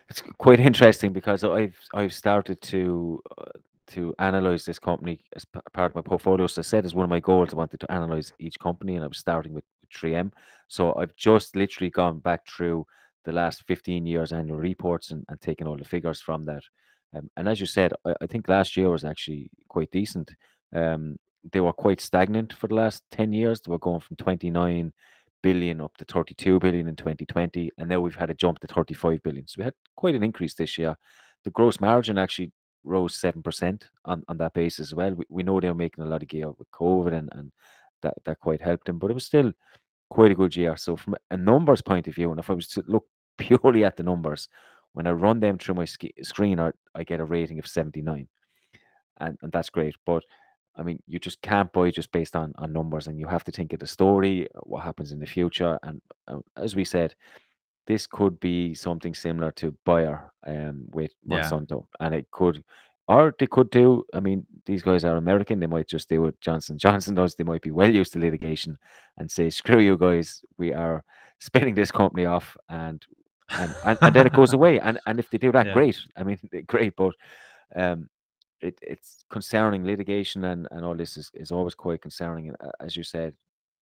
it's quite interesting because I've I've started to uh, to analyze this company as part of my portfolio. So I said as one of my goals, I wanted to analyze each company, and I was starting with 3M. So I've just literally gone back through the last 15 years annual reports and, and taken all the figures from that. Um, and as you said, I, I, think last year was actually quite decent. Um, they were quite stagnant for the last 10 years. They were going from 29 billion up to 32 billion in 2020. And now we've had a jump to 35 billion. So we had quite an increase this year. The gross margin actually rose 7% on, on that basis as well. We, we know they were making a lot of gear with COVID and, and that, that quite helped them, but it was still quite a good year. So from a numbers point of view, and if I was to look [LAUGHS] purely at the numbers, when I run them through my sk- screen, I, I get a rating of 79. And, and that's great. But I mean, you just can't buy just based on, on numbers, and you have to think of the story, what happens in the future. And uh, as we said, this could be something similar to Bayer um, with Monsanto, yeah. and it could, or they could do. I mean, these guys are American; they might just do what Johnson [LAUGHS] Johnson does. They might be well used to litigation and say, "Screw you guys, we are spinning this company off, and and, and, and then it goes away. And and if they do that, yeah. great. I mean, [LAUGHS] great. But um, it, it's concerning litigation and, and all this is, is always quite concerning. And uh, as you said,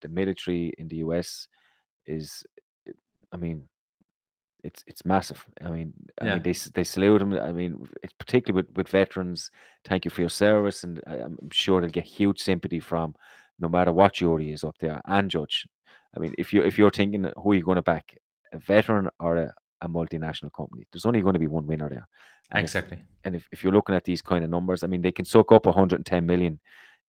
the military in the US is, I mean, it's it's massive. I mean, I mean they they salute them. I mean, it's particularly with, with veterans. Thank you for your service, and I, I'm sure they'll get huge sympathy from no matter what jury is up there and judge. I mean, if you if you're thinking who are you going to back, a veteran or a, a multinational company, there's only going to be one winner there. And if- Exactly. and if, if you're looking at these kind of numbers, I mean, they can soak up 110 million.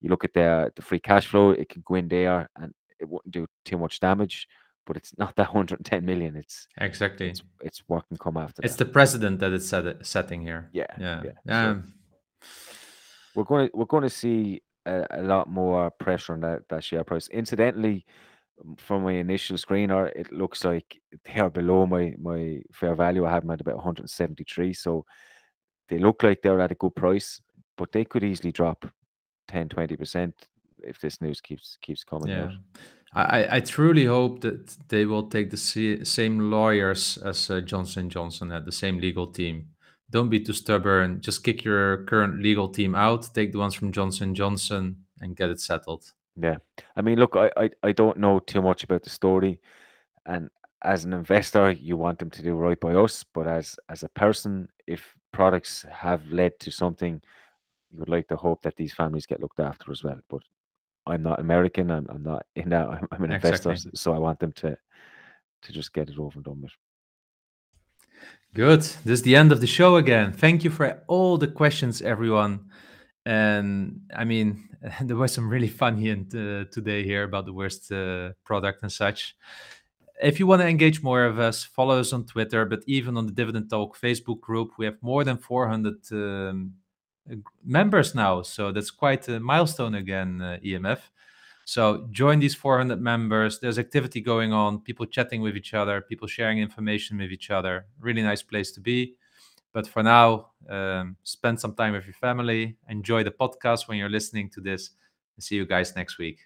You look at the the free cash flow, it can go in there and it wouldn't do too much damage, but it's not that 110 million. It's Exactly. it's it's what can come after It's that. the president that is set, setting here. Yeah, Yeah. yeah, so- Um, we're going to we're going to see a, a lot more pressure on that that share price. Incidentally, from my initial screener, it looks like they are below my my fair value. I have them at about 173, so they look like they're at a good price, but they could easily drop 10 20 percent if this news keeps keeps coming yeah. out. I, I- truly hope that they will take the same lawyers as uh, Johnson Johnson had, the same legal team. Don't be too stubborn. Just kick your current legal team out. Take the ones from Johnson Johnson and get it settled. Yeah, I mean, look, I, I I don't know too much about the story, and as an investor, you want them to do right by us. But as as a person, if products have led to something, you would like to hope that these families get looked after as well. But I'm not American. I'm, I'm not [LAUGHS] in that. I'm, I'm an investor, Exactly. so I want them to to just get it over and done with. Good. This is the end of the show again. Thank you for all the questions, everyone. And I mean, [LAUGHS] there was some really funny and uh, today here about the worst uh, product and such. If you want to engage more of us, follow us on Twitter, but even on the Dividend Talk Facebook group, we have more than 400 um, uh, members now. So that's quite a milestone again, uh, EMF. So join these 400 members. There's activity going on, people chatting with each other, people sharing information with each other. Really nice place to be. But for now, um, spend some time with your family. Enjoy the podcast when you're listening to this. And see you guys next week.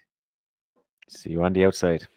See you on the outside.